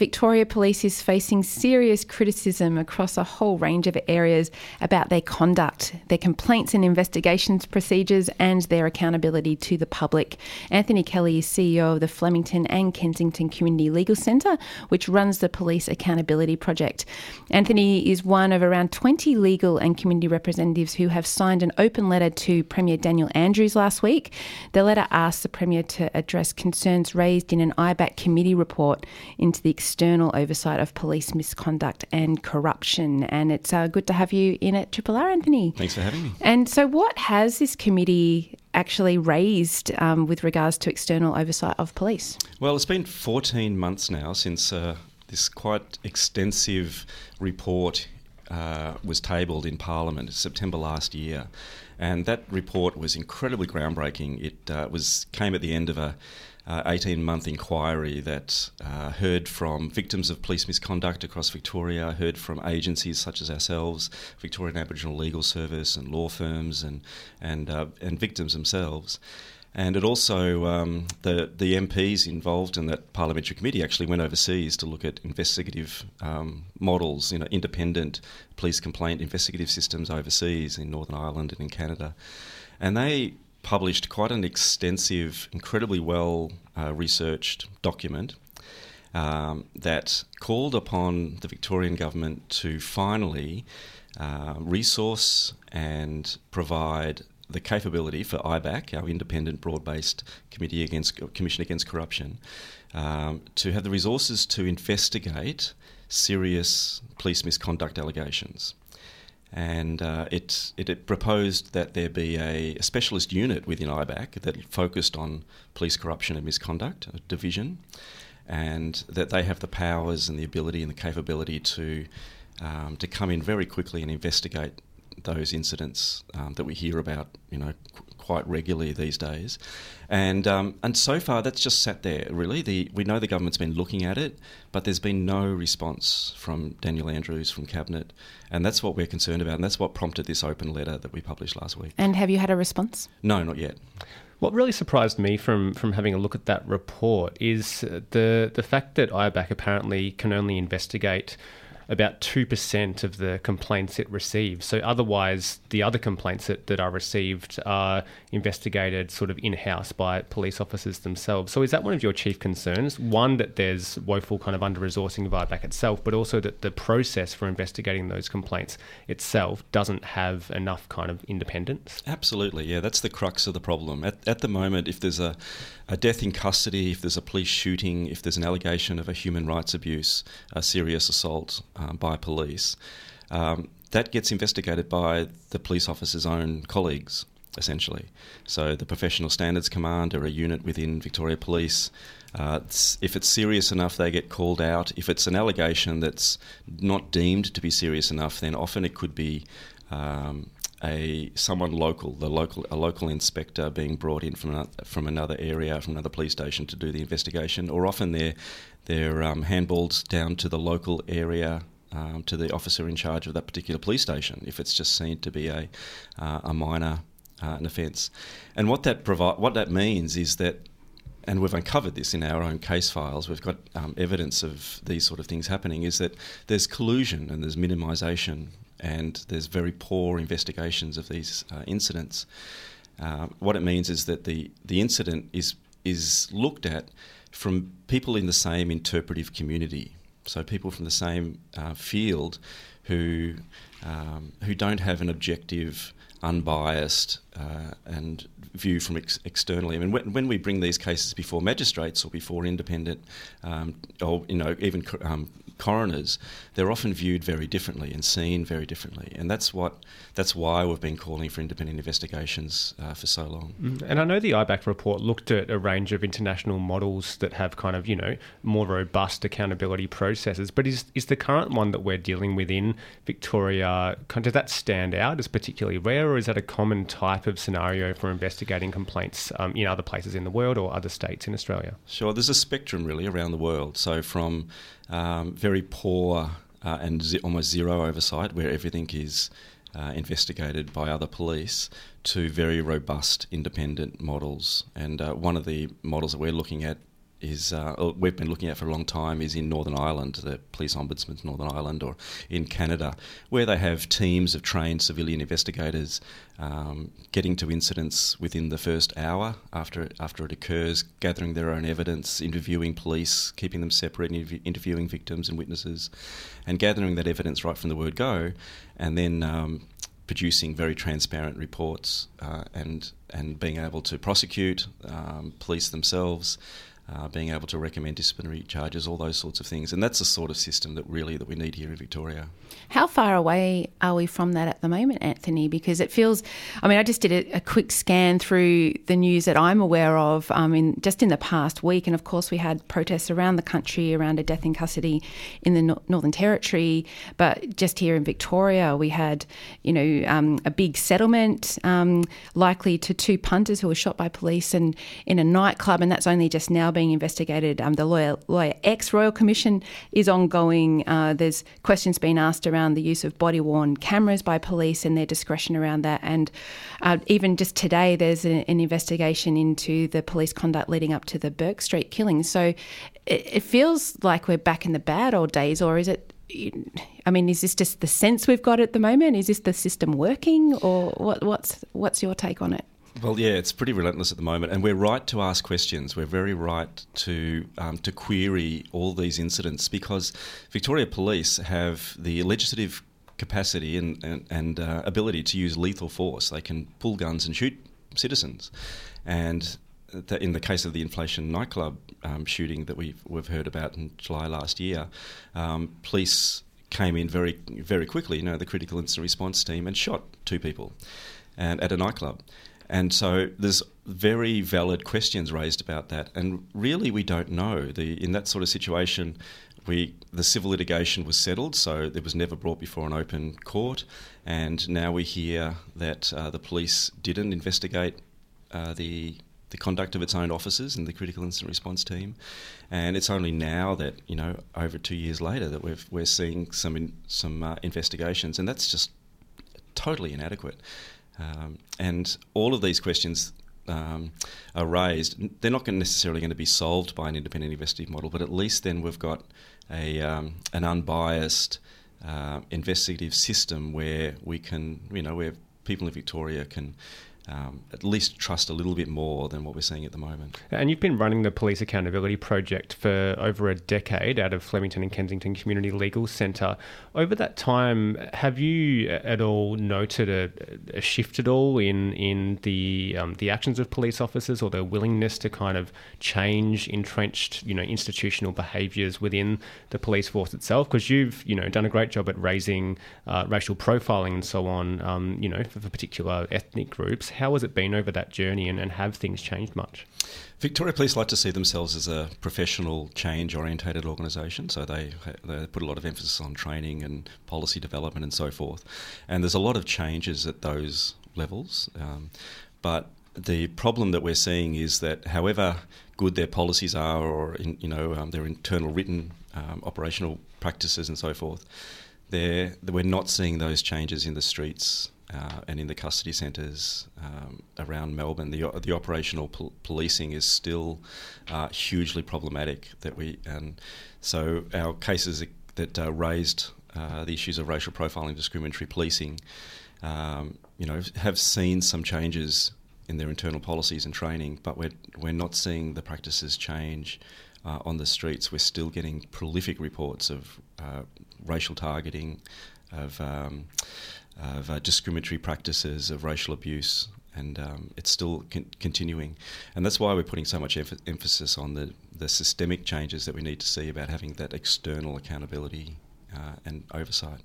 Victoria Police is facing serious criticism across a whole range of areas about their conduct, their complaints and investigations procedures, and their accountability to the public. Anthony Kelly is CEO of the Flemington and Kensington Community Legal Centre, which runs the Police Accountability Project. Anthony is one of around 20 legal and community representatives who have signed an open letter to Premier Daniel Andrews last week. The letter asks the Premier to address concerns raised in an IBAC committee report into the external oversight of police misconduct and corruption. And it's uh, good to have you in at Triple R, Anthony. Thanks for having me. And so, what has this committee actually raised um, with regards to external oversight of police? Well, it's been 14 months now since uh, this quite extensive report uh, was tabled in Parliament September last year, and that report was incredibly groundbreaking. It uh, was came at the end of a 18 month inquiry that uh, heard from victims of police misconduct across Victoria, heard from agencies such as ourselves, Victorian Aboriginal Legal Service, and law firms, and, and, uh, and victims themselves. And it also, um, the, the MPs involved in that parliamentary committee actually went overseas to look at investigative um, models, you know, independent police complaint investigative systems overseas in Northern Ireland and in Canada. And they published quite an extensive, incredibly well uh, researched document um, that called upon the Victorian government to finally uh, resource and provide the capability for IBAC, our independent, broad-based committee against commission against corruption, um, to have the resources to investigate serious police misconduct allegations and uh, it, it, it, proposed that there be a, a, specialist unit within IBAC that focused on police corruption and misconduct, a division, and that they have the powers and the ability and the capability to um, to come in very quickly and investigate those incidents um, that we hear about, you know, quite regularly these days. And um, and so far, that's just sat there. Really, the we know the government's been looking at it, but there's been no response from Daniel Andrews from cabinet, and that's what we're concerned about, and that's what prompted this open letter that we published last week. And have you had a response? No, not yet. What really surprised me from, from having a look at that report is the the fact that IBAC apparently can only investigate about 2% of the complaints it receives. So otherwise, the other complaints that, that are received are investigated sort of in-house by police officers themselves. So is that one of your chief concerns? One, that there's woeful kind of under-resourcing of IBAC itself, but also that the process for investigating those complaints itself doesn't have enough kind of independence? Absolutely, yeah. That's the crux of the problem. At, at the moment, if there's a, a death in custody, if there's a police shooting, if there's an allegation of a human rights abuse, a serious assault, um, by police, um, that gets investigated by the police officer's own colleagues, essentially. So the Professional Standards Command are a unit within Victoria Police. Uh, if it's serious enough, they get called out. If it's an allegation that's not deemed to be serious enough, then often it could be um, a someone local, the local a local inspector being brought in from another, from another area, from another police station to do the investigation, or often they're they're um, handballed down to the local area um, to the officer in charge of that particular police station if it's just seen to be a, uh, a minor uh, an offence. And what that provi- what that means is that, and we've uncovered this in our own case files. We've got um, evidence of these sort of things happening. Is that there's collusion and there's minimisation and there's very poor investigations of these uh, incidents. Uh, what it means is that the the incident is is looked at from people in the same interpretive community. So people from the same uh, field who um, who don't have an objective, unbiased, uh, and view from ex- externally. I mean, when, when, we bring these cases before magistrates or before independent, um, or you know, even um, coroners, they're often viewed very differently and seen very differently, and that's what that's why we've been calling for independent investigations uh, for so long. Mm, and I know the IBAC report looked at a range of international models that have kind of you know more robust accountability processes, but is is the current one that we're dealing with in Victoria kind of, does that stand out as particularly rare, or is that a common type of scenario for investigating complaints um, in other places in the world or other states in Australia? Sure, there's a spectrum really around the world. So from um, very poor uh, and z- almost zero oversight, where everything is uh, investigated by other police, to very robust independent models. And uh, one of the models that we're looking at is uh, we've been looking at for a long time is in Northern Ireland, the Police Ombudsman's Northern Ireland, or in Canada, where they have teams of trained civilian investigators um, getting to incidents within the first hour after after it occurs, gathering their own evidence, interviewing police, keeping them separate, interviewing victims and witnesses, and gathering that evidence right from the word go, and then. Um, producing very transparent reports uh, and and being able to prosecute um, police themselves, uh, being able to recommend disciplinary charges, all those sorts of things, and that's the sort of system that really that we need here in Victoria. How far away are we from that at the moment, Anthony? Because it feels, I mean, I just did a, a quick scan through the news that I'm aware of, um, just in the past week, and of course we had protests around the country around a death in custody in the no- Northern Territory, but just here in Victoria we had, you know, um, a big settlement um, likely to two punters who were shot by police and in a nightclub, and that's only just now being being investigated. Um, the lawyer, lawyer X Royal Commission is ongoing. Uh, there's questions being asked around the use of body worn cameras by police and their discretion around that. And uh, even just today, there's an investigation into the police conduct leading up to the Bourke Street killing. So it, it feels like we're back in the bad old days, or is it? I mean, is this just the sense we've got at the moment? Is this the system working, or what, what's what's your take on it? Well, yeah, it's pretty relentless at the moment, and we're right to ask questions. We're very right to um, to query all these incidents because Victoria Police have the legislative capacity and and, and uh, ability to use lethal force. They can pull guns and shoot citizens, and in the case of the Inflation nightclub um, shooting that we've we've heard about in July last year, um, police came in very very quickly. You know, the critical incident response team and shot two people, and at a nightclub. And so there's very valid questions raised about that. And really, we don't know. The, in that sort of situation, we, the civil litigation was settled, so it was never brought before an open court. And now we hear that uh, the police didn't investigate uh, the the conduct of its own officers and the critical incident response team. And it's only now that you know, over two years later, that we've, we're seeing some in, some uh, investigations, and that's just totally inadequate. Um, and all of these questions um, are raised. They're not necessarily going to be solved by an independent investigative model, but at least then we've got a, um, an unbiased uh, investigative system where we can, you know, where people in Victoria can um, at least trust a little bit more than what we're seeing at the moment. And you've been running the Police Accountability Project for over a decade out of Flemington and Kensington Community Legal Centre. Over that time, have you at all noted a, a shift at all in in the um, the actions of police officers or their willingness to kind of change entrenched, you know, institutional behaviours within the police force itself? Because you've you know done a great job at raising uh, racial profiling and so on, um, you know, for, for particular ethnic groups how has it been over that journey and, and have things changed much? Victoria Police like to see themselves as a professional, change orientated organisation, so they, they put a lot of emphasis on training and policy development and so forth. And there's a lot of changes at those levels. Um, but the problem that we're seeing is that however good their policies are or in, you know um, their internal written um, operational practices and so forth, we're not seeing those changes in the streets uh, and in the custody centres um, around Melbourne, the, the operational pol- policing is still uh, hugely problematic. That we and so our cases that uh, raised the issues of racial profiling, discriminatory policing, um, you know, have seen some changes in their internal policies and training, but we're we're not seeing the practices change. Uh, on the streets, we're still getting prolific reports of uh, racial targeting, of um, of uh, discriminatory practices, of racial abuse, and um, it's still con- continuing. And that's why we're putting so much emph- emphasis on the, the systemic changes that we need to see about having that external accountability uh, and oversight.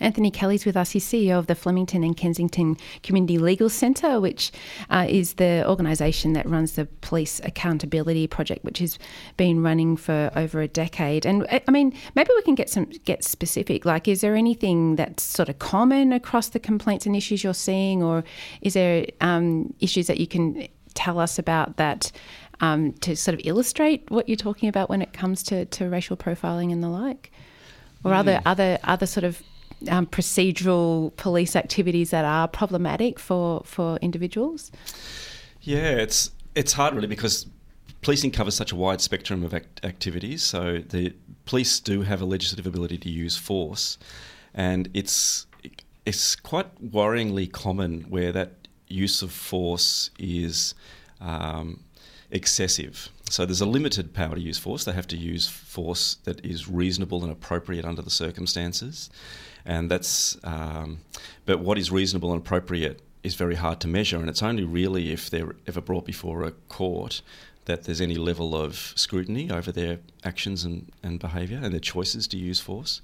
Anthony Kelly's with us. He's CEO of the Flemington and Kensington Community Legal Centre, which uh, is the organisation that runs the Police Accountability Project, which has been running for over a decade. And I mean, maybe we can get some get specific. Like, is there anything that's sort of common across the complaints and issues you're seeing, or is there um, issues that you can tell us about that? Um, to sort of illustrate what you're talking about when it comes to, to racial profiling and the like, or mm. other other other sort of um, procedural police activities that are problematic for, for individuals? Yeah, it's it's hard really because policing covers such a wide spectrum of act- activities. So the police do have a legislative ability to use force, and it's it's quite worryingly common where that use of force is um, excessive. So there's a limited power to use force. They have to use force that is reasonable and appropriate under the circumstances and that's um, but what is reasonable and appropriate is very hard to measure, and it's only really if they're ever brought before a court that there's any level of scrutiny over their actions and, and behaviour and their choices to use force.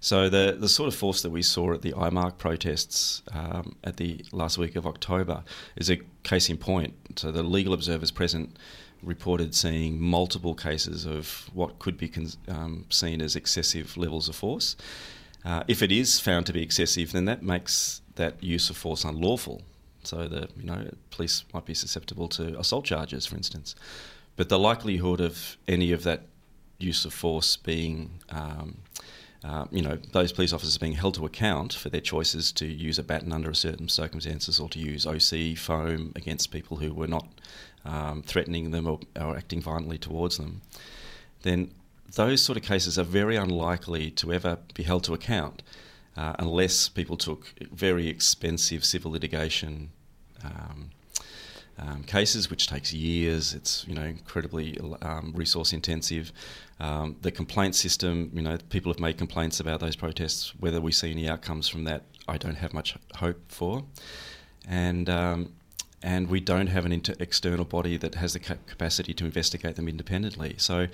So the the sort of force that we saw at the IMARC protests um, at the last week of October is a case in point. So the legal observers present reported seeing multiple cases of what could be con- um, seen as excessive levels of force. Uh, if it is found to be excessive, then that makes that use of force unlawful. So the you know police might be susceptible to assault charges, for instance. But the likelihood of any of that use of force being um, uh, you know, those police officers being held to account for their choices to use a baton under certain circumstances or to use OC foam against people who were not um, threatening them or, or, acting violently towards them, then those sort of cases are very unlikely to ever be held to account uh, unless people took very expensive civil litigation um, um, cases, which takes years. It's you know incredibly um, resource intensive. Um, the complaint system, you know, people have made complaints about those protests. Whether we see any outcomes from that, I don't have much hope for. And um, and we don't have an inter- external body that has the capacity to investigate them independently. So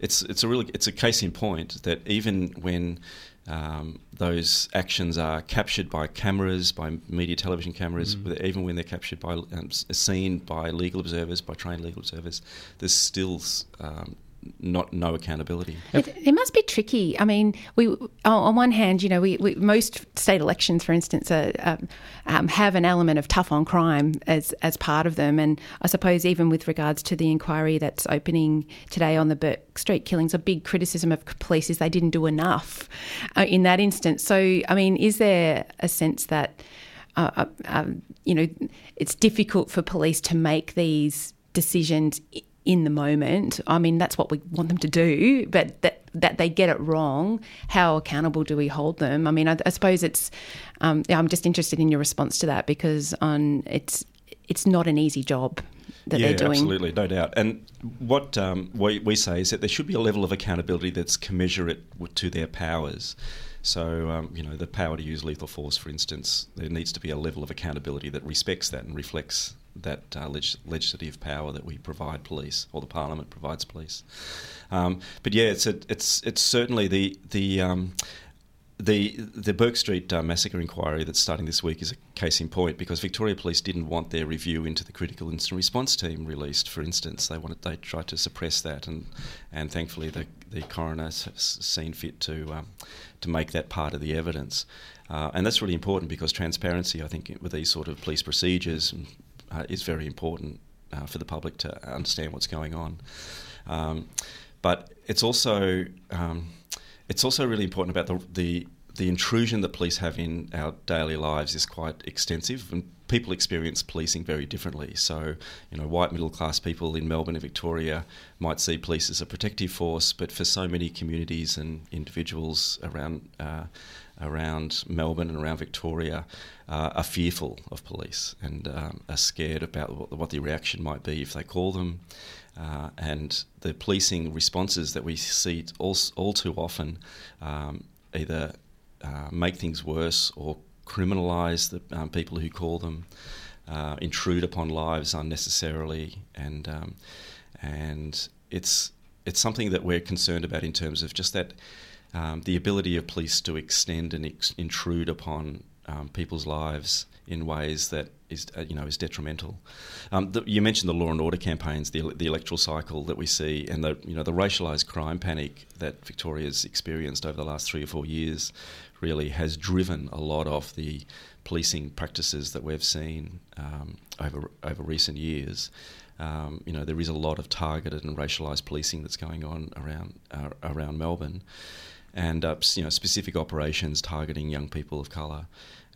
it's it's a really it's a case in point that even when um, those actions are captured by cameras, by media television cameras, mm. even when they're captured by um, seen by legal observers, by trained legal observers, there's still um, not no accountability. It, it, must be tricky. I mean, we on one hand, you know, we, we most state elections, for instance, are, um, um, have an element of tough on crime as as part of them, and I suppose even with regards to the inquiry that's opening today on the Bourke Street killings, a big criticism of police is they didn't do enough uh, in that instance. So, I mean, is there a sense that uh, uh, um, you know it's difficult for police to make these decisions in the moment. I mean, that's what we want them to do, but that that they get it wrong, how accountable do we hold them? I mean, I, I suppose it's. Um, I'm just interested in your response to that because on it's it's not an easy job that yeah, they're doing. absolutely, no doubt. And what um, we, we say is that there should be a level of accountability that's commensurate to their powers. So, um, you know, the power to use lethal force, for instance, there needs to be a level of accountability that respects that and reflects that uh, leg- legislative power that we provide police, or the Parliament provides police. Um, but yeah, it's a, it's it's certainly the the um, the the Bourke Street uh, massacre inquiry that's starting this week is a case in point because Victoria Police didn't want their review into the critical incident response team released. For instance, they wanted they tried to suppress that, and and thankfully the the coroner has seen fit to um, to make that part of the evidence. Uh, and that's really important because transparency, I think, with these sort of police procedures uh, is very important uh, for the public to understand what's going on. Um, but it's also um, it's also really important about the, the the intrusion that police have in our daily lives is quite extensive, and people experience policing very differently. So, you know, white middle class people in Melbourne and Victoria might see police as a protective force, but for so many communities and individuals around uh, around Melbourne and around Victoria uh, are fearful of police and um, are scared about what, what, the reaction might be if they call them. Uh, and the policing responses that we see all, all too often um, either uh, make things worse or criminalise the um, people who call them. uh, intrude upon lives unnecessarily, and um, and it's it's something that we're concerned about in terms of just that um, the ability of police to extend and ex- intrude upon um, people's lives in ways that is uh, you know is detrimental. Um, the, you mentioned the law and order campaigns, the, the electoral cycle that we see, and the you know the racialised crime panic that Victoria's experienced over the last three or four years, really has driven a lot of the policing practices that we've seen um, over over recent years. Um, you know there is a lot of targeted and racialised policing that's going on around uh, around Melbourne, and uh, you know specific operations targeting young people of colour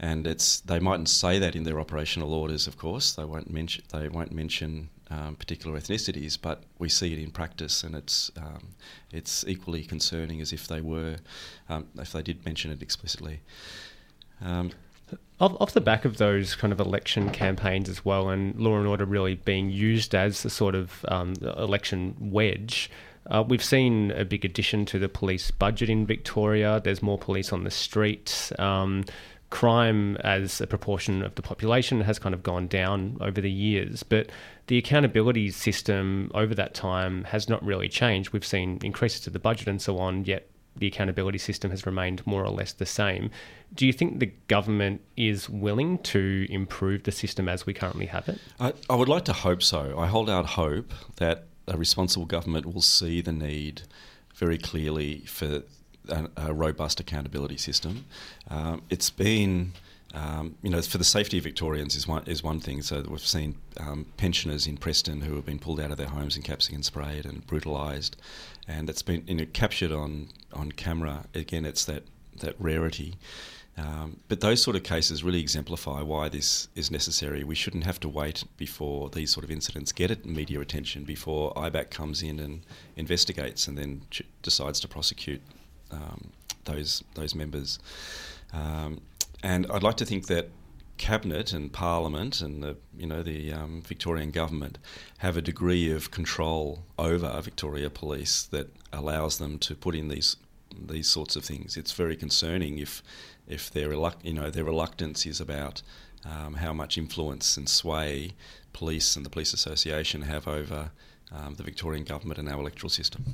and it's they mightn't say that in their operational orders. Of course, they won't mention they won't mention um, particular ethnicities, but we see it in practice, and it's um, it's equally concerning as if they were um, if they did mention it explicitly. Um, off, off, the back of those kind of election campaigns as well, and law and order really being used as a sort of um, election wedge. Uh, we've seen a big addition to the police budget in Victoria. There's more police on the streets. Crime as a proportion of the population has kind of gone down over the years, but the accountability system over that time has not really changed. We've seen increases to the budget and so on, yet the accountability system has remained more or less the same. Do you think the government is willing to improve the system as we currently have it? I, I would like to hope so. I hold out hope that a responsible government will see the need very clearly for a, a robust accountability system. Um, it's been um, you know, for the safety of Victorians is one is one thing. So we've seen um, pensioners in Preston who have been pulled out of their homes and capsicum sprayed and brutalised, and that's been you know, captured on on camera. Again, it's that that rarity. Um, but those sort of cases really exemplify why this is necessary. We shouldn't have to wait before these sort of incidents get media attention before IBAC comes in and investigates and then ch- decides to prosecute um, those those members. Um, and I'd like to think that cabinet and parliament and the you know the um, Victorian government have a degree of control over Victoria Police that allows them to put in these these sorts of things. It's very concerning if if their you know their reluctance is about um, how much influence and sway police and the police association have over um, the Victorian government and our electoral system.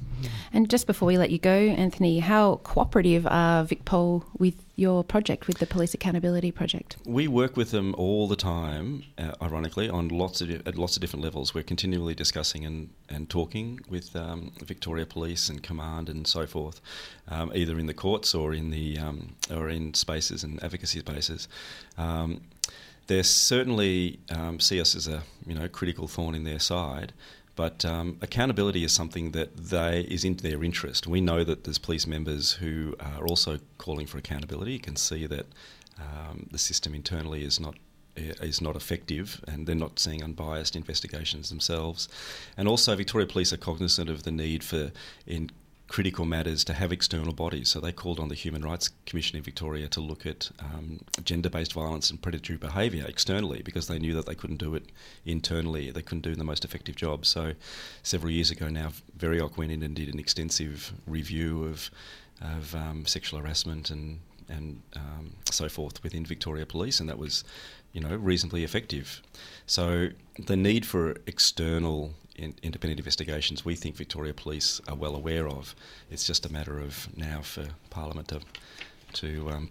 And just before we let you go, Anthony, how cooperative are VicPol with your project, with the Police Accountability Project? We work with them all the time, uh, ironically, on lots of at lots of different levels. We're continually discussing and, and talking with um, Victoria Police and Command and so forth, um, either in the courts or in the um, or in spaces and advocacy spaces um, they certainly um, see us as a you know critical thorn in their side, but um, accountability is something that they is in their interest. We know that there's police members who are also calling for accountability. You can see that um, the system internally is not is not effective, and they're not seeing unbiased investigations themselves. And also, Victoria Police are cognizant of the need for in critical matters to have external bodies. So they called on the Human Rights Commission in Victoria to look at um, gender based violence and predatory behaviour externally because they knew that they couldn't do it internally. They couldn't do the most effective job. So several years ago now, VEOHRC went in and did an extensive review of, of um, sexual harassment and, and um, so forth within Victoria Police, and that was you know, reasonably effective. So the need for external in, independent investigations we think Victoria Police are well aware of. It's just a matter of now for Parliament to, to um,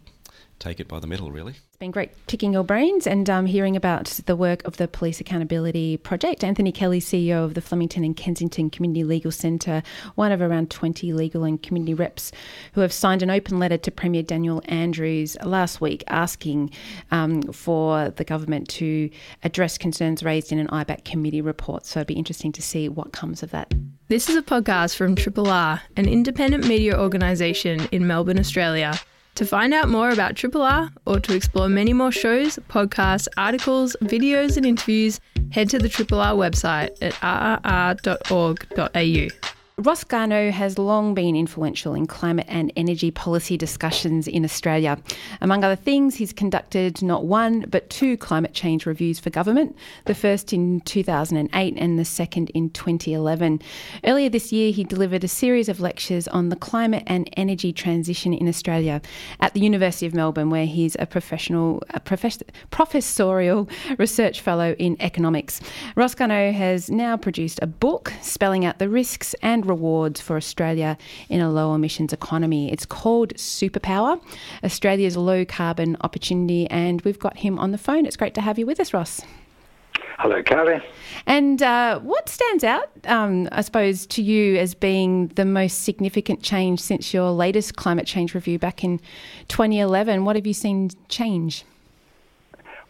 take it by the middle, really. It's been great picking your brains and um, hearing about the work of the Police Accountability Project. Anthony Kelly, CEO of the Flemington and Kensington Community Legal Centre, one of around 20 legal and community reps who have signed an open letter to Premier Daniel Andrews last week asking um, for the government to address concerns raised in an IBAC committee report. So it'd be interesting to see what comes of that. This is a podcast from Triple R, an independent media organisation in Melbourne, Australia. To find out more about Triple R or to explore many more shows, podcasts, articles, videos, and interviews, head to the Triple R website at rrr.org.au. Ross Garnaut has long been influential in climate and energy policy discussions in Australia. Among other things, he's conducted not one but two climate change reviews for government, the first in 2008 and the second in 2011. Earlier this year, he delivered a series of lectures on the climate and energy transition in Australia at the University of Melbourne, where he's a professional, a profess- professorial research fellow in economics. Ross Garnaut has now produced a book spelling out the risks and rewards for Australia in a low emissions economy. It's called Superpower, Australia's low carbon opportunity, and we've got him on the phone. It's great to have you with us, Ross. Hello, Carly. And uh, what stands out, um, I suppose, to you as being the most significant change since your latest climate change review back in 2011? What have you seen change?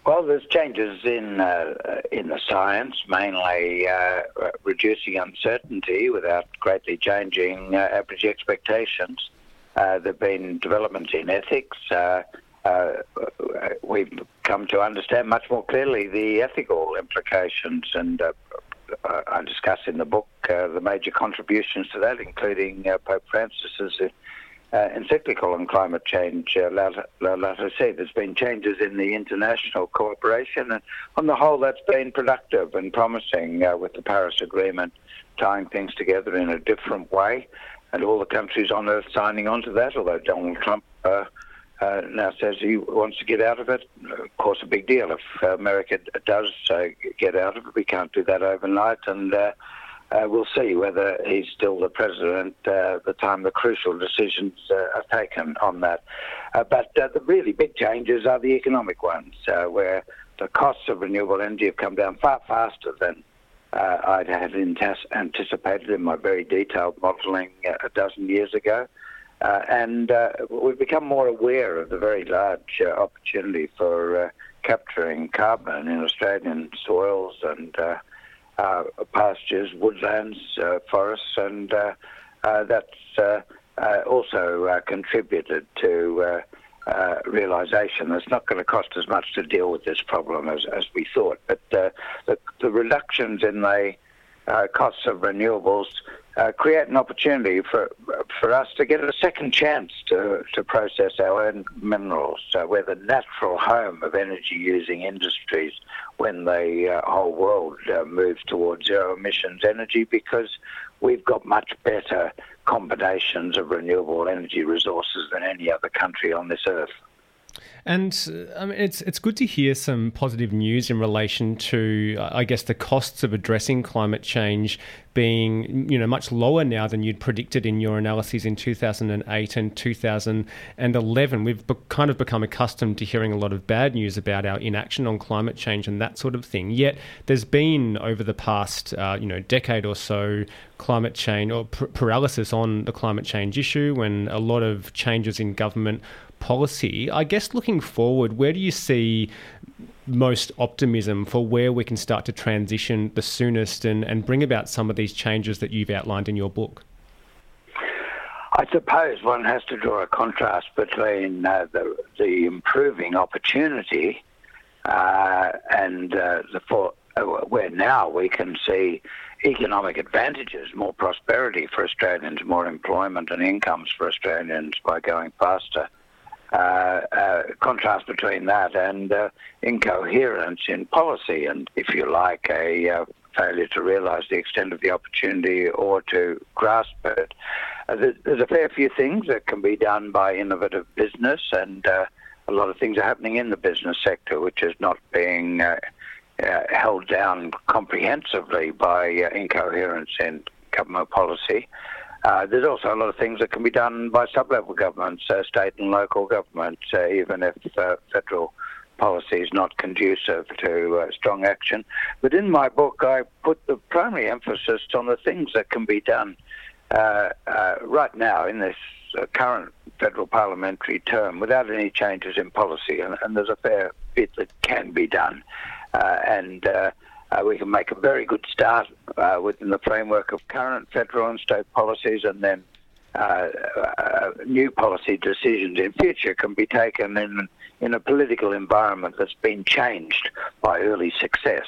Well, there's changes in uh, in the science, mainly uh, reducing uncertainty without greatly changing uh, average expectations. Uh, there have been developments in ethics. Uh, uh, we've come to understand much more clearly the ethical implications, and I discuss in the book the major contributions to that, including Pope Francis's uh, encyclical on climate change, uh, Laudato Si, there's been changes in the international cooperation, and on the whole, that's been productive and promising uh, with the Paris Agreement tying things together in a different way, and all the countries on earth signing on to that, although Donald Trump uh, uh, now says he wants to get out of it. Of course, a big deal if America does uh, get out of it. We can't do that overnight, and uh, uh, we'll see whether he's still the president uh, at the time the crucial decisions uh, are taken on that. Uh, but uh, the really big changes are the economic ones, uh, where the costs of renewable energy have come down far faster than I'd had anticipated in my very detailed modelling a dozen years ago. and we've become more aware of the very large opportunity for capturing carbon in Australian soils and uh, Uh, pastures, woodlands, uh, forests, and uh, uh that's uh, also contributed to realization it's not going to cost as much to deal with this problem as, as we thought. But the, the reductions in the uh, costs of renewables uh, create an opportunity for for us to get a second chance to, to process our own minerals. So we're the natural home of energy using industries when the uh, whole world uh, moves towards zero emissions energy because we've got much better combinations of renewable energy resources than any other country on this earth. And uh, I mean, it's it's good to hear some positive news in relation to, I guess, the costs of addressing climate change being, you know, much lower now than you'd predicted in your analyses in 2008 and 2011. We've be- kind of become accustomed to hearing a lot of bad news about our inaction on climate change and that sort of thing. Yet there's been over the past, uh, you know, decade or so, climate change or paralysis on the climate change issue when a lot of changes in government policy. I guess looking forward, where do you see most optimism for where we can start to transition the soonest and, and bring about some of these changes that you've outlined in your book? I suppose one has to draw a contrast between uh, the, the improving opportunity uh, and uh, the for, uh, where now we can see economic advantages, more prosperity for Australians, more employment and incomes for Australians by going faster contrast between that and uh, incoherence in policy, and if you like, a uh, failure to realise the extent of the opportunity or to grasp it. Uh, there's a fair few things that can be done by innovative business, and uh, a lot of things are happening in the business sector, which is not being held down comprehensively by incoherence in government policy. Uh, there's also a lot of things that can be done by sub-level governments, uh, state and local governments, uh, even if uh, federal policy is not conducive to uh, strong action. But in my book, I put the primary emphasis on the things that can be done uh, right now in this current federal parliamentary term without any changes in policy, and, and there's a fair bit that can be done. and uh, we can make a very good start uh, within the framework of current federal and state policies, and then uh, uh, new policy decisions in future can be taken in in a political environment that's been changed by early success.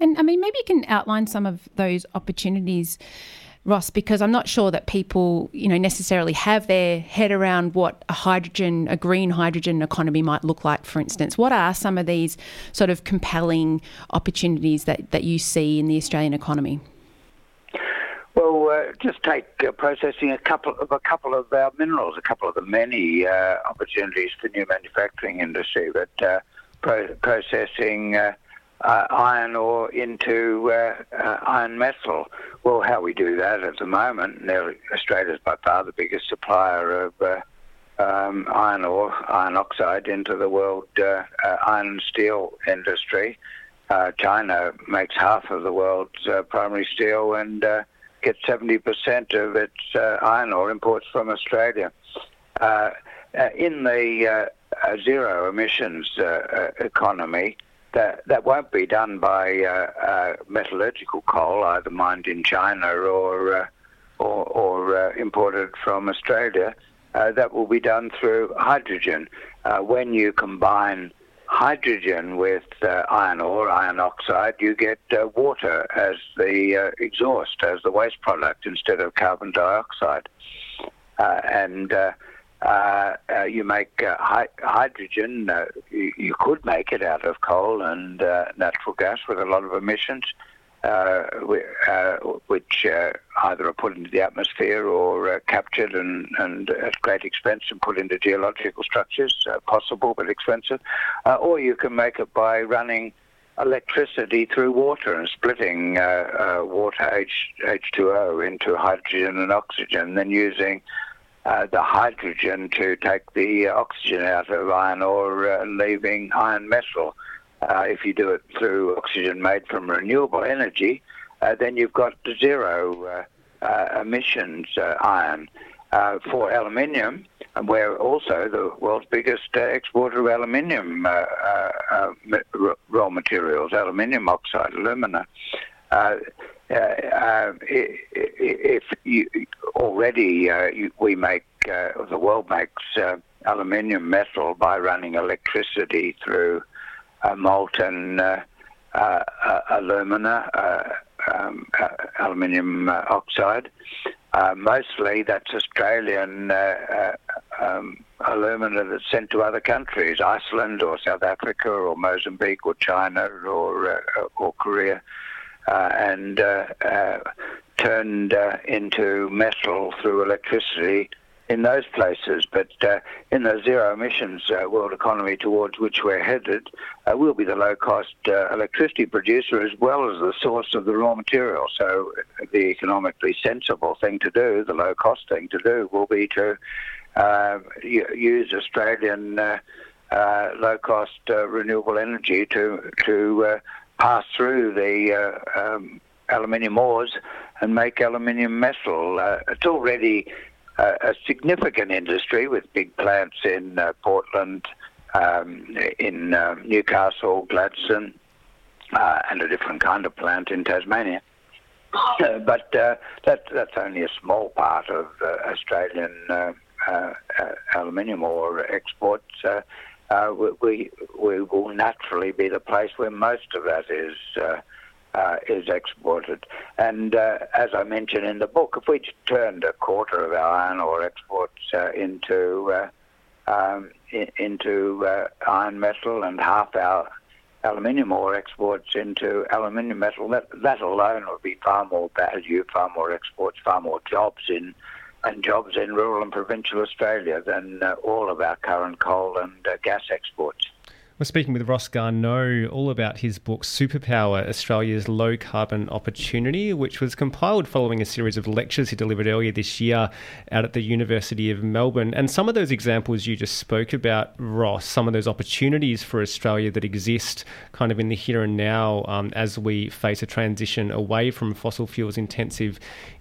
And I mean, maybe you can outline some of those opportunities Ross, because I'm not sure that people, you know, necessarily have their head around what a hydrogen, a green hydrogen economy might look like, for instance. What are some of these sort of compelling opportunities that, that you see in the Australian economy? Well, uh, just take uh, processing a couple of a couple of our minerals, a couple of the many uh, opportunities for new manufacturing industry, but uh, pro- processing uh, uh, iron ore into iron metal. Well, how we do that at the moment, Australia is by far the biggest supplier of um, iron ore, iron oxide into the world iron and steel industry. China makes half of the world's primary steel and gets 70% of its uh, iron ore imports from Australia. Uh, uh in the uh, uh, zero emissions economy, that, that won't be done by metallurgical coal, either mined in China or, or, or imported from Australia. that will be done through hydrogen. when you combine hydrogen with uh, iron ore, iron oxide, you get uh, water as the uh, exhaust, as the waste product instead of carbon dioxide. Uh, and uh, uh, you make hi- hydrogen, you, you, could make it out of coal and natural gas with a lot of emissions. Uh, uh, which uh, either are put into the atmosphere or captured and, and at great expense and put into geological structures, possible but expensive. or you can make it by running electricity through water and splitting uh, uh, water H, H2O into hydrogen and oxygen, then using uh, the hydrogen to take the oxygen out of iron ore, leaving iron metal. Uh, if you do it through oxygen made from renewable energy, uh, then you've got zero uh, uh emissions uh, iron. Uh, for aluminium, and we're also the world's biggest exporter of aluminium raw materials, aluminium oxide, alumina. Uh, uh, if you, already uh, you, we make, the world makes aluminium metal by running electricity through molten uh, uh, uh, alumina, um, aluminium oxide. mostly that's Australian um, alumina that's sent to other countries, Iceland or South Africa or Mozambique or China or, or Korea. Uh, and uh, uh, turned into metal through electricity in those places. But uh, in the zero emissions uh, world economy towards which we're headed, uh, we'll be the low cost electricity producer as well as the source of the raw material. So the economically sensible thing to do, the low cost thing to do, will be to use Australian low cost renewable energy to to pass through the um, aluminium ores and make aluminium metal. it's already a significant industry with big plants in uh, Portland, um, in uh, Newcastle, Gladstone, uh, and a different kind of plant in Tasmania. but uh, that, that's only a small part of uh, Australian uh, aluminium ore exports. We, we will naturally be the place where most of that is uh, is exported. And uh, as I mentioned in the book, if we turned a quarter of our iron ore exports uh, into uh, um, into uh, iron metal and half our aluminium ore exports into aluminium metal, that, that alone would be far more value, far more exports, far more jobs in and jobs in rural and provincial Australia than uh, all of our current coal and gas exports. We're speaking with Ross Garnaut all about his book Superpower Australia's Low Carbon Opportunity, which was compiled following a series of lectures he delivered earlier this year out at the University of Melbourne. And some of those examples you just spoke about, Ross, some of those opportunities for Australia that exist kind of in the here and now um, as we face a transition away from fossil fuels intensive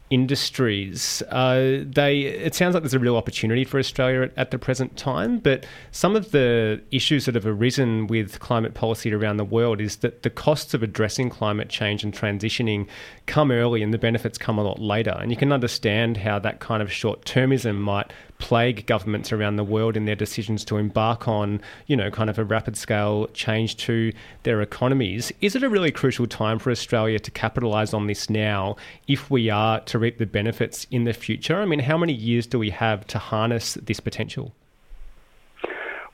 industries. Uh, they it sounds like there's a real opportunity for Australia at, at, the present time, but some of the issues that have arisen with climate policy around the world is that the costs of addressing climate change and transitioning come early and the benefits come a lot later. And you can understand how that kind of short termism might plague governments around the world in their decisions to embark on, you know, kind of a rapid scale change to their economies. Is it a really crucial time for Australia to capitalise on this now if we are to reap the benefits in the future? I mean, how many years do we have to harness this potential?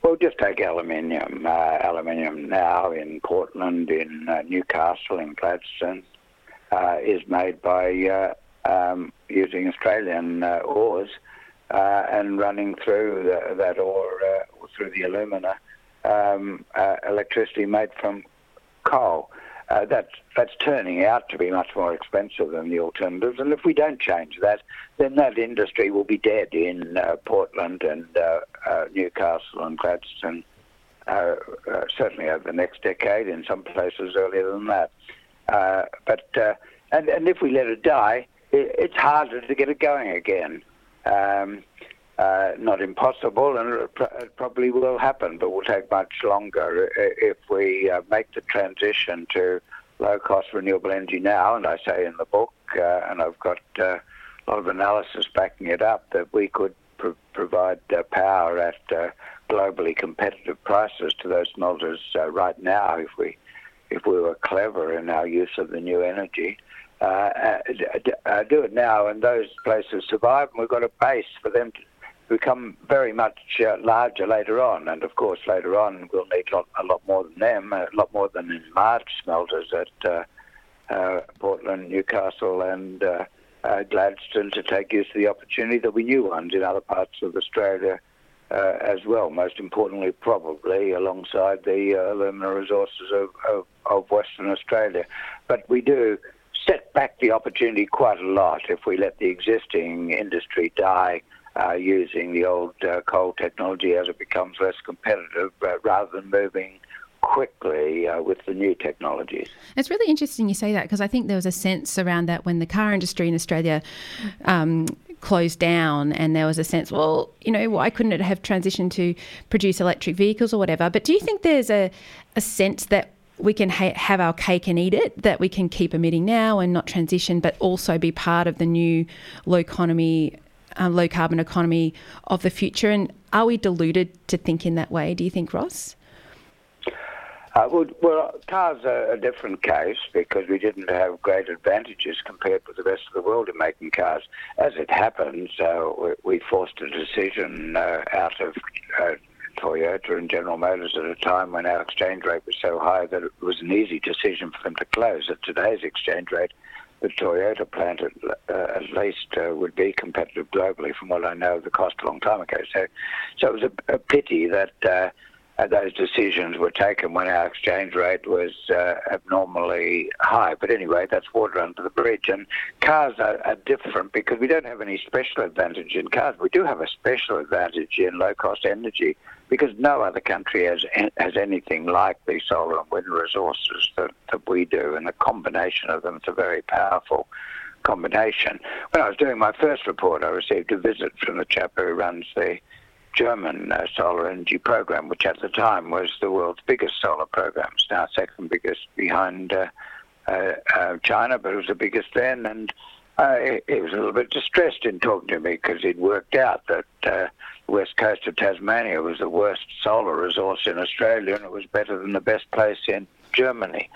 Well, just take aluminium. Uh, aluminium now in Portland, in uh, Newcastle, in Gladstone, uh, is made by uh, um, using Australian uh, ores uh, and running through the, that ore through the alumina um, electricity made from coal. Uh, that's that's turning out to be much more expensive than the alternatives. And if we don't change that, then that industry will be dead in uh, Portland and uh, uh Newcastle and Gladstone. Uh, uh, certainly over the next decade, in some places earlier than that. but and and if we let it die, it, it's harder to get it going again. Um, uh, not impossible, and it probably will happen, but will take much longer if we uh, make the transition to low-cost renewable energy now. And I say in the book, uh, and I've got uh, a lot of analysis backing it up, that we could pr- provide power at uh, globally competitive prices to those smelters right now if we if we were clever in our use of the new energy. Uh, uh, do it now, and those places survive, and we've got a base for them to become very much uh, larger later on. And of course, later on, we'll need a lot, a lot more than them, a lot more than in large smelters at uh, uh, Portland, Newcastle, and uh, uh, Gladstone to take use of the opportunity. There'll be new ones in other parts of Australia. Uh, as well, most importantly, probably alongside the alumina resources of, of, of Western Australia. But we do set back the opportunity quite a lot if we let the existing industry die uh, using the old uh, coal technology as it becomes less competitive uh, rather than moving quickly uh, with the new technologies. It's really interesting you say that because I think there was a sense around that when the car industry in Australia um, closed down and there was a sense, well, you know, why couldn't it have transitioned to produce electric vehicles or whatever? But do you think there's a, a sense that we can ha- have our cake and eat it, that we can keep emitting now and not transition, but also be part of the new low economy um, low carbon economy of the future? And are we deluded to think in that way, do you think, Ross? Uh, well, well, cars are a different case because we didn't have great advantages compared with the rest of the world in making cars. As it happens, uh, we, we, forced a decision uh, out of uh, Toyota and General Motors at a time when our exchange rate was so high that it was an easy decision for them to close. At today's exchange rate, the Toyota plant at, uh, at least uh, would be competitive globally, from what I know of the cost a long time ago. So, so it was a, a pity that uh, uh, those decisions were taken when our exchange rate was uh, abnormally high. But anyway, that's water under the bridge. And cars are, are, different because we don't have any special advantage in cars. We do have a special advantage in low cost energy because no other country has has anything like the solar and wind resources that, that we do. And the combination of them is a very powerful combination. When I was doing my first report, I received a visit from the chap who runs the German uh, solar energy program, which at the time was the world's biggest solar program. It's now second biggest behind uh, uh, uh China, but it was the biggest then. And uh, he was a little bit distressed in talking to me because he'd worked out that uh, the west coast of Tasmania was the worst solar resource in Australia, and it was better than the best place in Germany.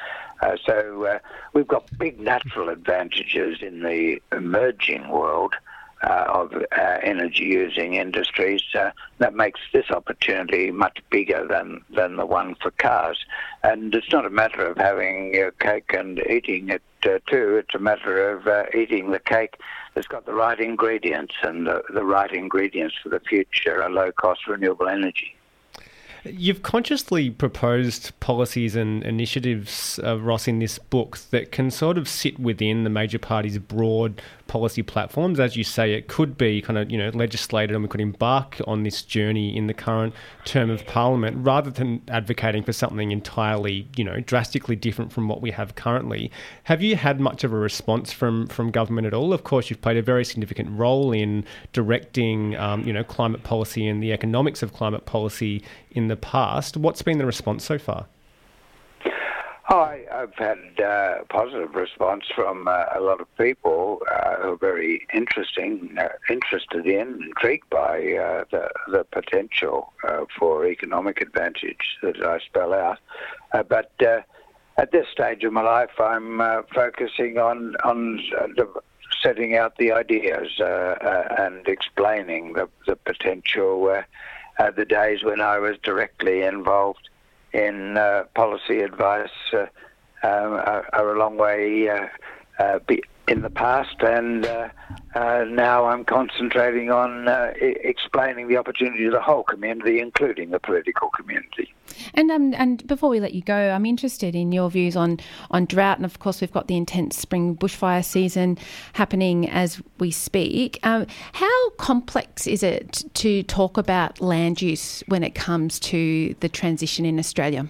So we've got big natural advantages in the emerging world uh, of uh, energy using industries, uh, that makes this opportunity much bigger than, than the one for cars. And it's not a matter of having your cake and eating it uh, too, it's a matter of uh, eating the cake that's got the right ingredients, and the, the right ingredients for the future are low cost renewable energy. You've consciously proposed policies and initiatives, uh, Ross, in this book that can sort of sit within the major parties' broad policy platforms. As you say, it could be kind of you know legislated, and we could embark on this journey in the current term of parliament, rather than advocating for something entirely you know drastically different from what we have currently. Have you had much of a response from from government at all? Of course, you've played a very significant role in directing um, you know climate policy and the economics of climate policy in the past. What's been the response so far? I, have had uh, positive response from uh, a lot of people uh, who are very interesting, uh, interested in, intrigued by uh, the, the potential uh, for economic advantage that I spell out. but at this stage of my life, I'm focusing on on setting out the ideas and explaining the, the potential. the days when I was directly involved in uh, policy advice uh, um, are, are, a long way uh, uh, in the past, and uh, uh, now I'm concentrating on uh, I- explaining the opportunity to the whole community, including the political community. And um, and before we let you go, I'm interested in your views on on drought, and of course we've got the intense spring bushfire season happening as we speak. Um, how complex is it to talk about land use when it comes to the transition in Australia?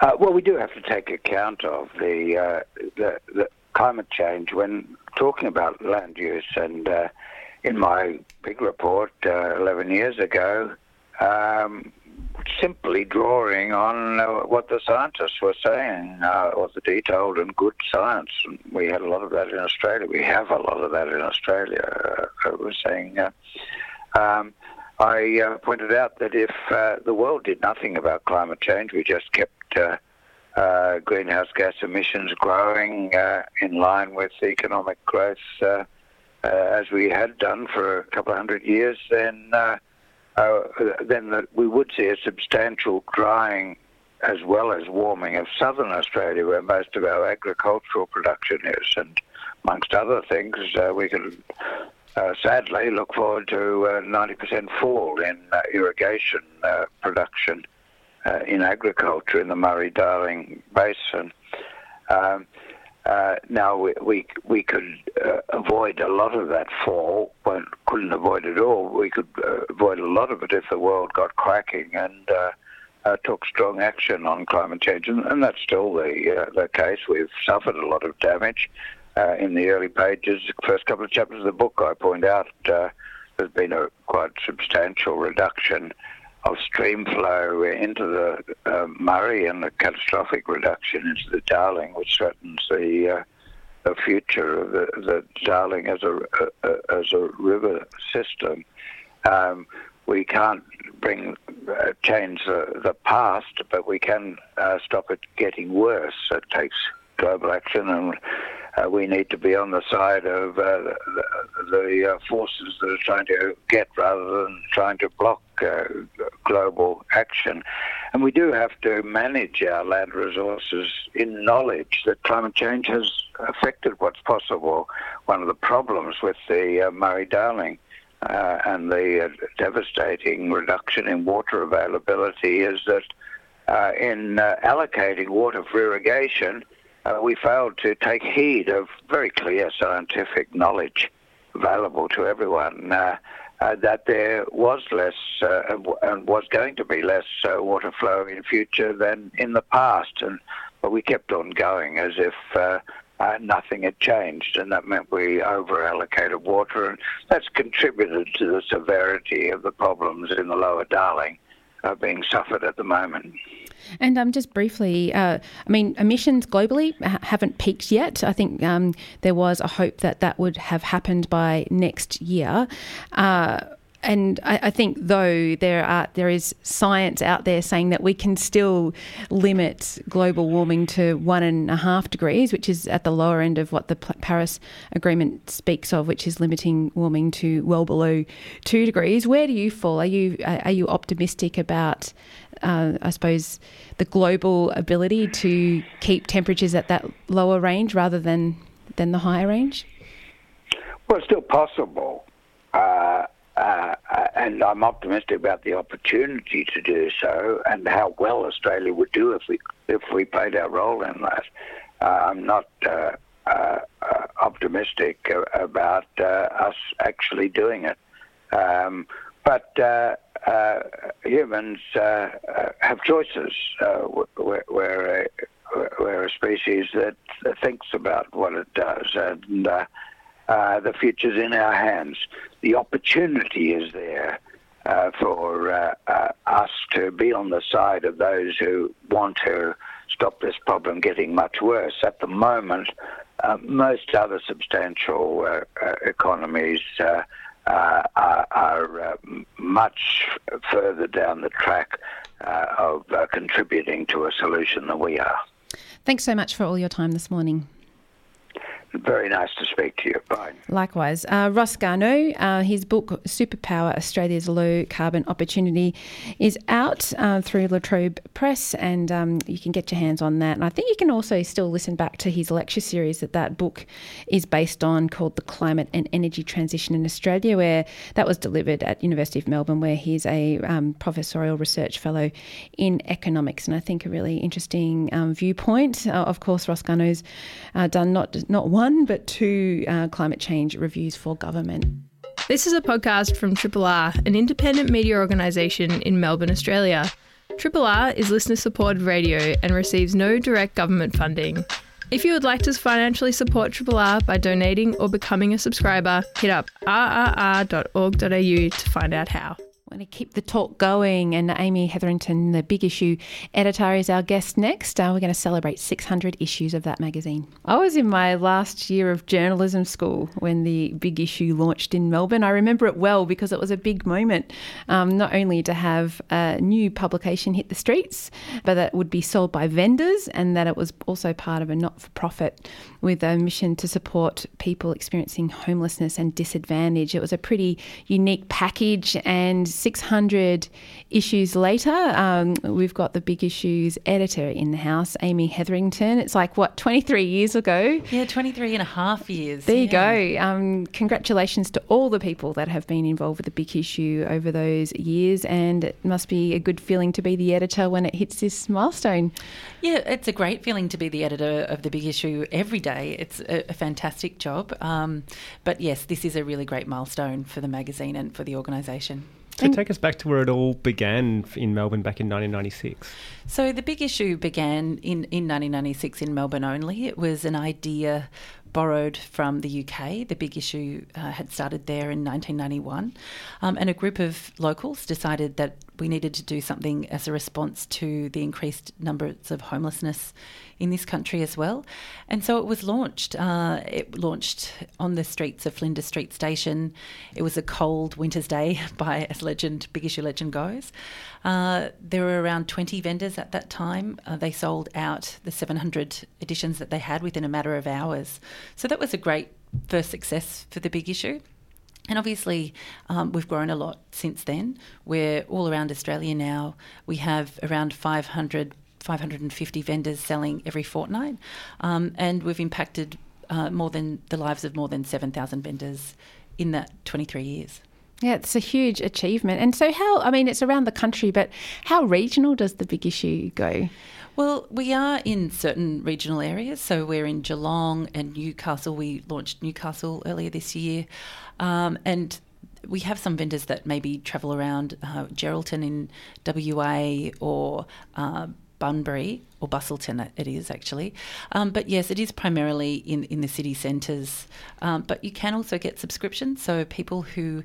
Uh, well, we do have to take account of the, uh, the, the climate change when talking about land use. And uh, in my big report uh, 11 years ago, um, simply drawing on uh, what the scientists were saying, uh, was the detailed and good science. We had a lot of that in Australia. We have a lot of that in Australia. Uh, I was saying. Um, I uh, pointed out that if uh, the world did nothing about climate change, we just kept uh, uh, greenhouse gas emissions growing uh, in line with economic growth uh, uh, as we had done for a couple of hundred years, then uh, then the, we would see a substantial drying as well as warming of southern Australia, where most of our agricultural production is, and amongst other things, we can uh, sadly look forward to a 90% fall in uh, irrigation uh, production uh, in agriculture in the Murray-Darling Basin. Um, uh, now we, we, we could uh, avoid a lot of that fall. Well, couldn't avoid it all. We could uh, avoid a lot of it if the world got cracking and uh, uh, took strong action on climate change, and, and that's still the the case. We've suffered a lot of damage in the early pages. First couple of chapters of the book, I point out there's been a quite substantial reduction of stream flow into the uh, Murray and the catastrophic reduction into the Darling, which threatens the uh, the future of the, the Darling as a, as a river system. Um, we can't bring uh, change the, the past, but we can uh, stop it getting worse. It takes global action and uh, we need to be on the side of uh, the, the uh, forces that are trying to get rather than trying to block uh, global action. And we do have to manage our land resources in knowledge that climate change has affected what's possible. One of the problems with the uh, Murray Darling uh, and the devastating reduction in water availability is that in allocating water for irrigation, uh, we failed to take heed of very clear scientific knowledge available to everyone uh, uh, that there was less uh, and was going to be less uh, water flow in future than in the past. And but we kept on going as if uh, nothing had changed, and that meant we over allocated water, and that's contributed to the severity of the problems in the lower Darling being suffered at the moment. And um, just briefly, uh, I mean, emissions globally ha- haven't peaked yet. I think um, there was a hope that that would have happened by next year. Uh, and I, I, think though there are there is science out there saying that we can still limit global warming to one and a half degrees, which is at the lower end of what the Paris Agreement speaks of, which is limiting warming to well below two degrees. Where do you fall? Are you are you optimistic about? Uh, I suppose the global ability to keep temperatures at that lower range rather than than the higher range? Well, it's still possible. Uh, uh, and I'm optimistic about the opportunity to do so, and how well Australia would do if we if we played our role in that. Uh, I'm not uh, uh, uh optimistic about uh, us actually doing it, um, but humans have choices. We're, we're, a, we're, a, species that thinks about what it does, and uh, the future's in our hands. The opportunity is there. uh, for uh, uh, us to be on the side of those who want to stop this problem getting much worse. At the moment, uh, most other substantial economies are, are much further down the track of contributing to a solution than we are. Thanks so much for all your time this morning. Very nice to speak to you. Bye. Likewise. Uh, Ross Garnaut, uh, his book Superpower Australia's Low Carbon Opportunity is out uh, through La Trobe Press, and um, you can get your hands on that. And I think you can also still listen back to his lecture series that that book is based on called The Climate and Energy Transition in Australia, where that was delivered at University of Melbourne, where he's a um, professorial research fellow in economics. And I think a really interesting um, viewpoint. Uh, of course, Ross Garnaut's uh, done not, not one one, but two uh, climate change reviews for government. This is a podcast from Triple R, an independent media organisation in Melbourne, Australia. Triple R is listener supported radio and receives no direct government funding. If you would like to financially support Triple R by donating or becoming a subscriber, hit up rrr.org.au to find out how going to keep the talk going. And Amy Hetherington, the Big Issue editor, is our guest next. Uh, we're going to celebrate 600 issues of that magazine. I was in my last year of journalism school when the Big Issue launched in Melbourne. I remember it well because it was a big moment, um, not only to have a new publication hit the streets, but that would be sold by vendors and that it was also part of a not for profit with a mission to support people experiencing homelessness and disadvantage. It was a pretty unique package and 600 issues later, um, we've got the big issues editor in the house, Amy Hetherington. It's like, what, 23 years ago? Yeah, 23 and a half years. There you go. Um, congratulations to all the people that have been involved with the big issue over those years. And it must be a good feeling to be the editor when it hits this milestone. Yeah, it's a great feeling to be the editor of the big issue every day. It's a, a fantastic job. Um, but yes, this is a really great milestone for the magazine and for the organisation. So take us back to where it all began in Melbourne back in 1996. So the big issue began in, in 1996 in Melbourne only. It was an idea borrowed from the UK. The big issue uh, had started there in 1991. Um, and a group of locals decided that we needed to do something as a response to the increased numbers of homelessness in this country as well. And so it was launched. Uh, it launched on the streets of Flinders Street Station. It was a cold winter's day, by as legend, big issue legend goes. Uh, there were around 20 vendors at that time. Uh, they sold out the 700 editions that they had within a matter of hours. So that was a great first success for the big issue. And obviously, um, we've grown a lot since then. We're all around Australia now. We have around 500, 550 vendors selling every fortnight. Um, and we've impacted uh, more than the lives of more than 7,000 vendors in that 23 years. Yeah, it's a huge achievement. And so, how, I mean, it's around the country, but how regional does the big issue go? Well, we are in certain regional areas. So we're in Geelong and Newcastle. We launched Newcastle earlier this year. Um, and we have some vendors that maybe travel around uh, Geraldton in WA or uh, Bunbury or Busselton, it is actually. Um, but yes, it is primarily in, in the city centres. Um, but you can also get subscriptions. So people who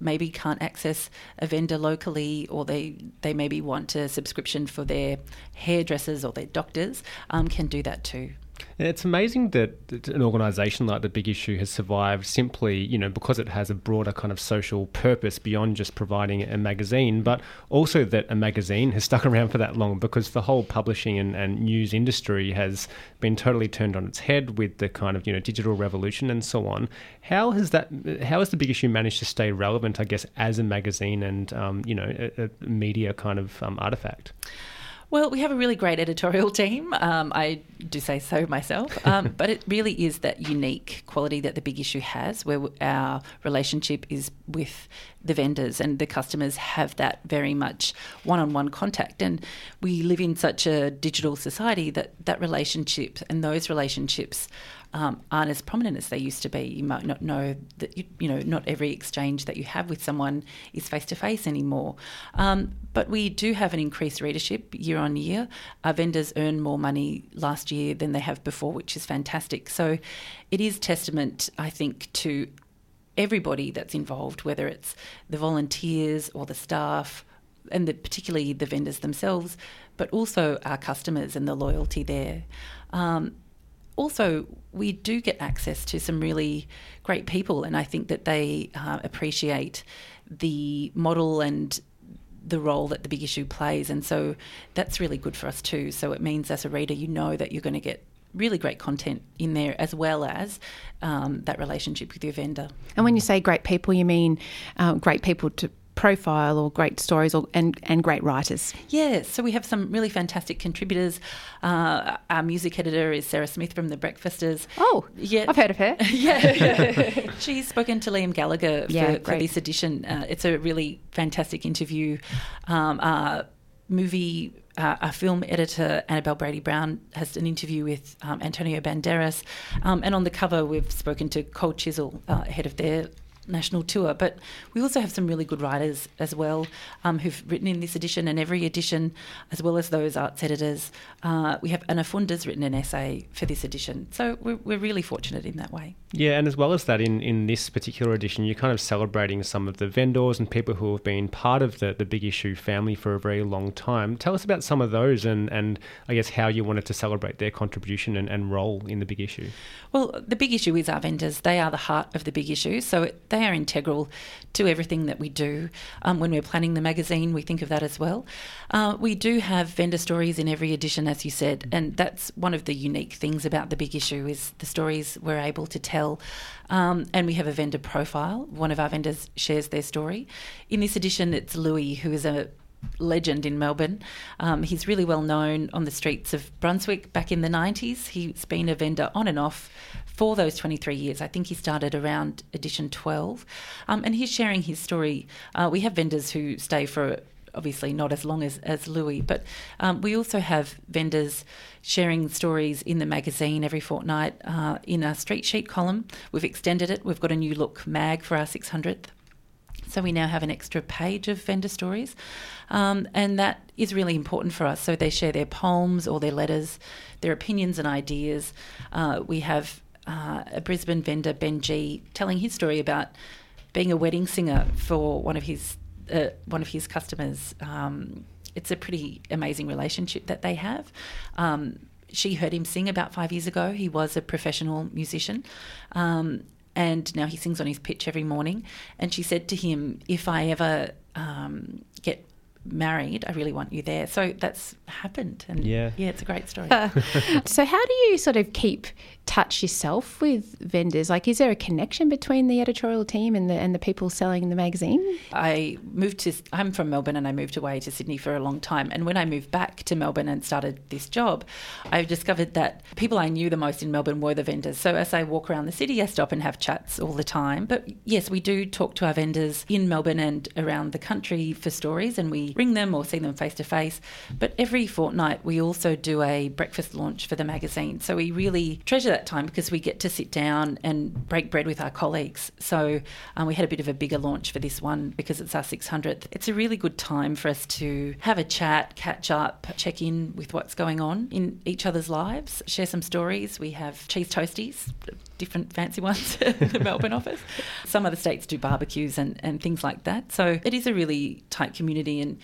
maybe can't access a vendor locally or they, they maybe want a subscription for their hairdressers or their doctors um, can do that too. It's amazing that an organisation like the Big Issue has survived simply, you know, because it has a broader kind of social purpose beyond just providing a magazine, but also that a magazine has stuck around for that long because the whole publishing and, and news industry has been totally turned on its head with the kind of, you know, digital revolution and so on. How has that, how has the Big Issue managed to stay relevant, I guess, as a magazine and, um, you know, a, a media kind of um, artifact? Well, we have a really great editorial team. Um, I do say so myself. Um, but it really is that unique quality that the big issue has, where our relationship is with the vendors and the customers have that very much one on one contact. And we live in such a digital society that that relationship and those relationships um, aren't as prominent as they used to be. You might not know that you, you know not every exchange that you have with someone is face to face anymore. Um, but we do have an increased readership year on year. Our vendors earn more money last year than they have before, which is fantastic. So it is testament, I think, to everybody that's involved, whether it's the volunteers or the staff, and the, particularly the vendors themselves, but also our customers and the loyalty there. Um, also, we do get access to some really great people, and I think that they uh, appreciate the model and the role that the big issue plays. And so that's really good for us too. So it means as a reader, you know that you're going to get really great content in there as well as um, that relationship with your vendor. And when you say great people, you mean uh, great people to profile or great stories or, and, and great writers. Yeah, so we have some really fantastic contributors. Uh, our music editor is Sarah Smith from The Breakfasters. Oh, yeah. I've heard of her. yeah. She's spoken to Liam Gallagher for, yeah, for this edition. Uh, it's a really fantastic interview. Um, uh, movie uh, our film editor Annabel Brady Brown has an interview with um, Antonio Banderas, um, and on the cover we've spoken to Cold Chisel, uh, head of their national tour. But we also have some really good writers as well um, who've written in this edition and every edition, as well as those arts editors. Uh, we have Anna Funder's written an essay for this edition. So we're, we're really fortunate in that way. Yeah, and as well as that, in, in this particular edition, you're kind of celebrating some of the vendors and people who have been part of the, the Big Issue family for a very long time. Tell us about some of those and, and I guess how you wanted to celebrate their contribution and, and role in the Big Issue. Well, the Big Issue is our vendors. They are the heart of the Big Issue. So they they are integral to everything that we do. Um, when we're planning the magazine, we think of that as well. Uh, we do have vendor stories in every edition, as you said, and that's one of the unique things about the big issue is the stories we're able to tell. Um, and we have a vendor profile. One of our vendors shares their story. In this edition, it's Louis, who is a legend in Melbourne. Um, he's really well known on the streets of Brunswick back in the 90s. He's been a vendor on and off for those 23 years. I think he started around edition 12. Um, and he's sharing his story. Uh, we have vendors who stay for obviously not as long as, as Louis, but um, we also have vendors sharing stories in the magazine every fortnight uh, in a street sheet column. We've extended it. We've got a new look mag for our 600th. So we now have an extra page of vendor stories, um, and that is really important for us. So they share their poems or their letters, their opinions and ideas. Uh, we have uh, a Brisbane vendor, Ben G, telling his story about being a wedding singer for one of his uh, one of his customers. Um, it's a pretty amazing relationship that they have. Um, she heard him sing about five years ago. He was a professional musician. Um, and now he sings on his pitch every morning. And she said to him, If I ever um, get married, I really want you there. So that's happened. And yeah, yeah it's a great story. so, how do you sort of keep touch yourself with vendors? Like, is there a connection between the editorial team and the and the people selling the magazine? I moved to. I'm from Melbourne, and I moved away to Sydney for a long time. And when I moved back to Melbourne and started this job, I discovered that people I knew the most in Melbourne were the vendors. So as I walk around the city, I stop and have chats all the time. But yes, we do talk to our vendors in Melbourne and around the country for stories, and we ring them or see them face to face. But every fortnight, we also do a breakfast launch for the magazine. So we really treasure that time because we get to sit down and break bread with our colleagues. So um, we had a bit of a bigger launch for this one because it's our 600th. It's a really good time for us to have a chat, catch up, check in with what's going on in each other's lives, share some stories. We have cheese toasties, different fancy ones in the Melbourne office. Some other states do barbecues and, and things like that. So it is a really tight community and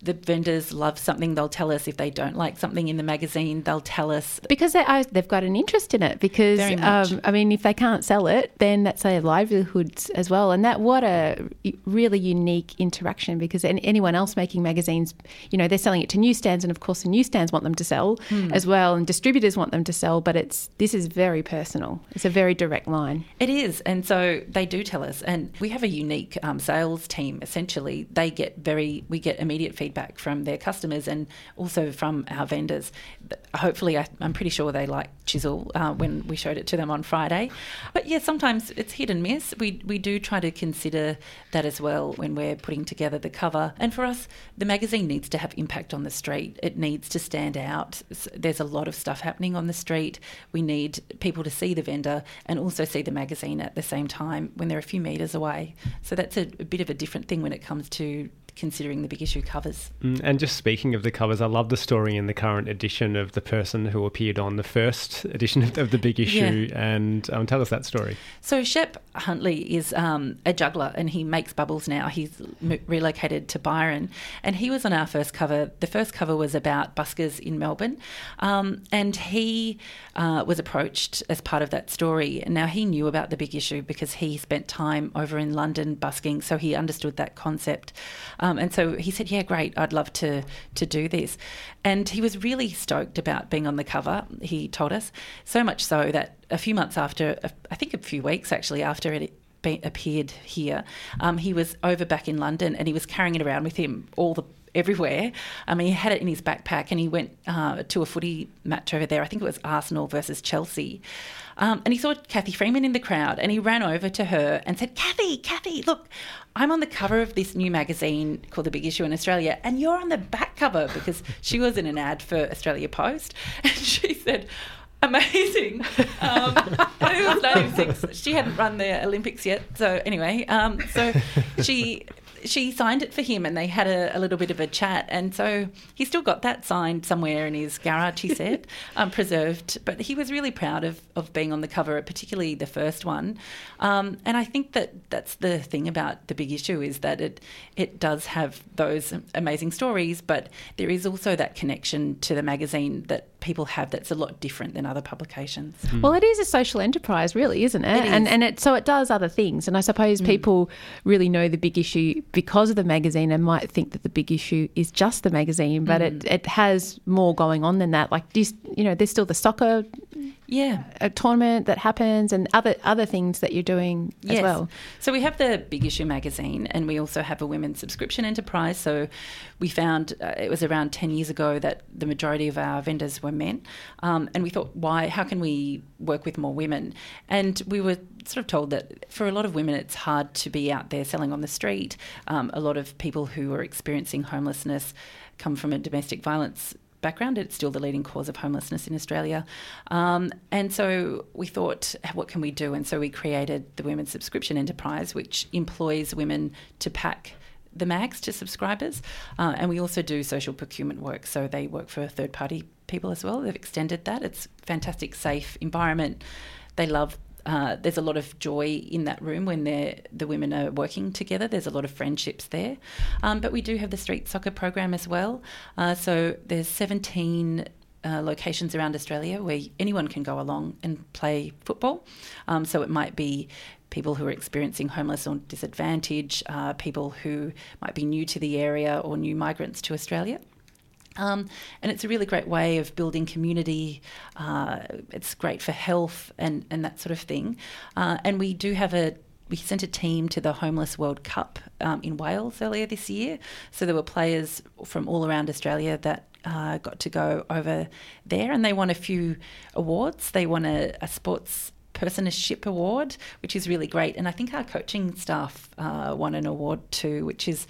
the vendors love something, they'll tell us. If they don't like something in the magazine, they'll tell us. Because they, they've got an interest in it. Because, um, I mean, if they can't sell it, then that's their livelihoods as well. And that, what a really unique interaction because anyone else making magazines, you know, they're selling it to newsstands. And of course, the newsstands want them to sell hmm. as well. And distributors want them to sell. But it's this is very personal. It's a very direct line. It is. And so they do tell us. And we have a unique um, sales team, essentially. They get very, we get immediate feedback feedback from their customers and also from our vendors. Hopefully, I, am pretty sure they like Chisel uh, when we showed it to them on Friday. But yeah, sometimes it's hit and miss. We, we do try to consider that as well when we're putting together the cover. And for us, the magazine needs to have impact on the street, it needs to stand out. There's a lot of stuff happening on the street. We need people to see the vendor and also see the magazine at the same time when they're a few metres away. So that's a, a bit of a different thing when it comes to considering the big issue covers. Mm, and just speaking of the covers, I love the story in the current edition of the person who appeared on the first edition of the big issue. Yeah. And um, tell us that story. So, Shep Huntley is um, a juggler and he makes bubbles now. He's m- relocated to Byron. And he was on our first cover. The first cover was about buskers in Melbourne. Um, and he uh, was approached as part of that story. Now, he knew about the big issue because he spent time over in London busking. So, he understood that concept. Um, and so he said, "Yeah, great. I'd love to to do this." And he was really stoked about being on the cover. He told us so much so that a few months after, I think a few weeks actually after it appeared here, um, he was over back in London and he was carrying it around with him all the everywhere. I mean, he had it in his backpack and he went uh, to a footy match over there. I think it was Arsenal versus Chelsea. Um, and he saw Cathy Freeman in the crowd and he ran over to her and said, Cathy, Cathy, look, I'm on the cover of this new magazine called The Big Issue in Australia and you're on the back cover because she was in an ad for Australia Post. And she said, amazing. Um, it was 96. She hadn't run the Olympics yet. So anyway, um, so she she signed it for him and they had a, a, little bit of a chat. And so he still got that signed somewhere in his garage, he said, um, preserved. But he was really proud of, of being on the cover, particularly the first one. Um, and I think that that's the thing about the big issue is that it, it does have those amazing stories, but there is also that connection to the magazine that people have that's a lot different than other publications. Mm. Well, it is a social enterprise, really, isn't it? it is. And and it so it does other things. And I suppose mm. people really know the big issue because of the magazine and might think that the big issue is just the magazine, but mm. it, it has more going on than that. Like, you, you know, there's still the soccer yeah. A tournament that happens and other other things that you're doing yes. as well. So we have the big issue magazine and we also have a women's subscription enterprise. So we found uh, it was around 10 years ago that the majority of our vendors were men. Um, and we thought why how can we work with more women? And we were sort of told that for a lot of women it's hard to be out there selling on the street. Um, a lot of people who are experiencing homelessness come from a domestic violence background. It's still the leading cause of homelessness in Australia. Um, and so we thought, what can we do? And so we created the Women's Subscription Enterprise, which employs women to pack the mags to subscribers. Uh, and we also do social procurement work. So they work for third party people as well. They've extended that. It's fantastic, safe environment. They love uh, there's a lot of joy in that room when the women are working together. There's a lot of friendships there. Um, but we do have the street soccer program as well. Uh, so there's 17 uh, locations around Australia where anyone can go along and play football. Um, so it might be people who are experiencing homeless or disadvantage, uh, people who might be new to the area or new migrants to Australia. Um, and it's a really great way of building community. Uh, it's great for health and, and that sort of thing. Uh, and we do have a we sent a team to the Homeless World Cup um, in Wales earlier this year. So there were players from all around Australia that uh, got to go over there, and they won a few awards. They won a, a sports personship award, which is really great. And I think our coaching staff uh, won an award too, which is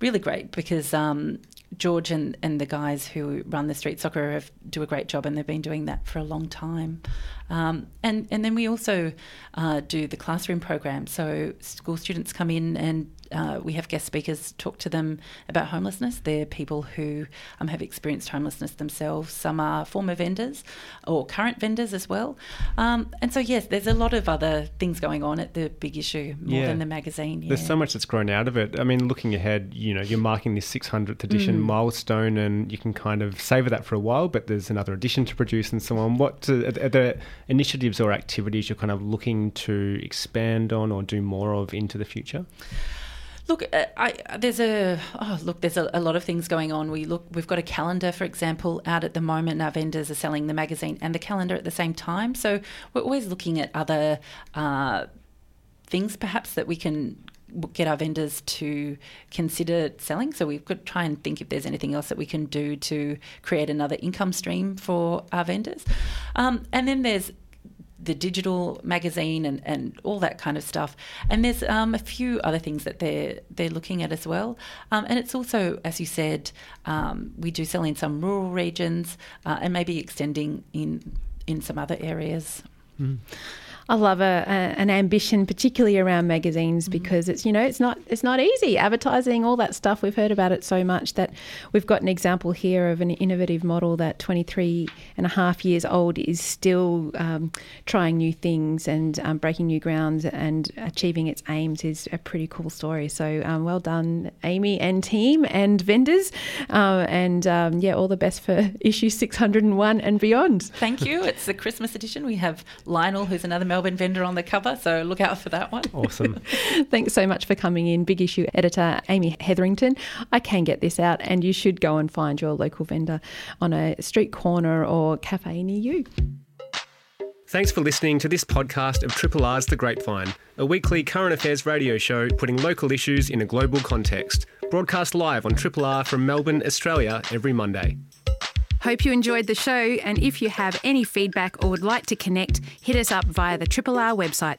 really great because um, George and, and the guys who run the street soccer have, do a great job, and they've been doing that for a long time. Um, and and then we also uh, do the classroom program. So school students come in and uh, we have guest speakers talk to them about homelessness. They're people who um, have experienced homelessness themselves. Some are former vendors or current vendors as well. Um, and so, yes, there's a lot of other things going on at the big issue more yeah. than the magazine. Yeah. There's so much that's grown out of it. I mean, looking ahead, you know, you're marking this 600th edition mm. milestone and you can kind of savour that for a while, but there's another edition to produce and so on. What uh, are there initiatives or activities you're kind of looking to expand on or do more of into the future? Look, uh, I, there's a oh, look. There's a, a, lot of things going on. We look. We've got a calendar, for example, out at the moment. Our vendors are selling the magazine and the calendar at the same time. So we're always looking at other uh, things, perhaps that we can get our vendors to consider selling. So we've got to try and think if there's anything else that we can do to create another income stream for our vendors. Um, and then there's the digital magazine and, and all that kind of stuff. And there's um, a few other things that they're they're looking at as well. Um, and it's also, as you said, um, we do sell in some rural regions uh, and maybe extending in in some other areas. Mm. I love a, a, an ambition, particularly around magazines, mm-hmm. because it's you know it's not it's not easy advertising all that stuff. We've heard about it so much that we've got an example here of an innovative model that 23 and a half years old is still um, trying new things and um, breaking new grounds and achieving its aims is a pretty cool story. So um, well done, Amy and team and vendors, uh, and um, yeah, all the best for issue 601 and beyond. Thank you. It's the Christmas edition. We have Lionel, who's another Melbourne vendor on the cover, so look out for that one. Awesome. Thanks so much for coming in, Big Issue editor Amy Hetherington. I can get this out, and you should go and find your local vendor on a street corner or cafe near you. Thanks for listening to this podcast of Triple R's The Grapevine, a weekly current affairs radio show putting local issues in a global context. Broadcast live on Triple R from Melbourne, Australia, every Monday. Hope you enjoyed the show, and if you have any feedback or would like to connect, hit us up via the Triple R website.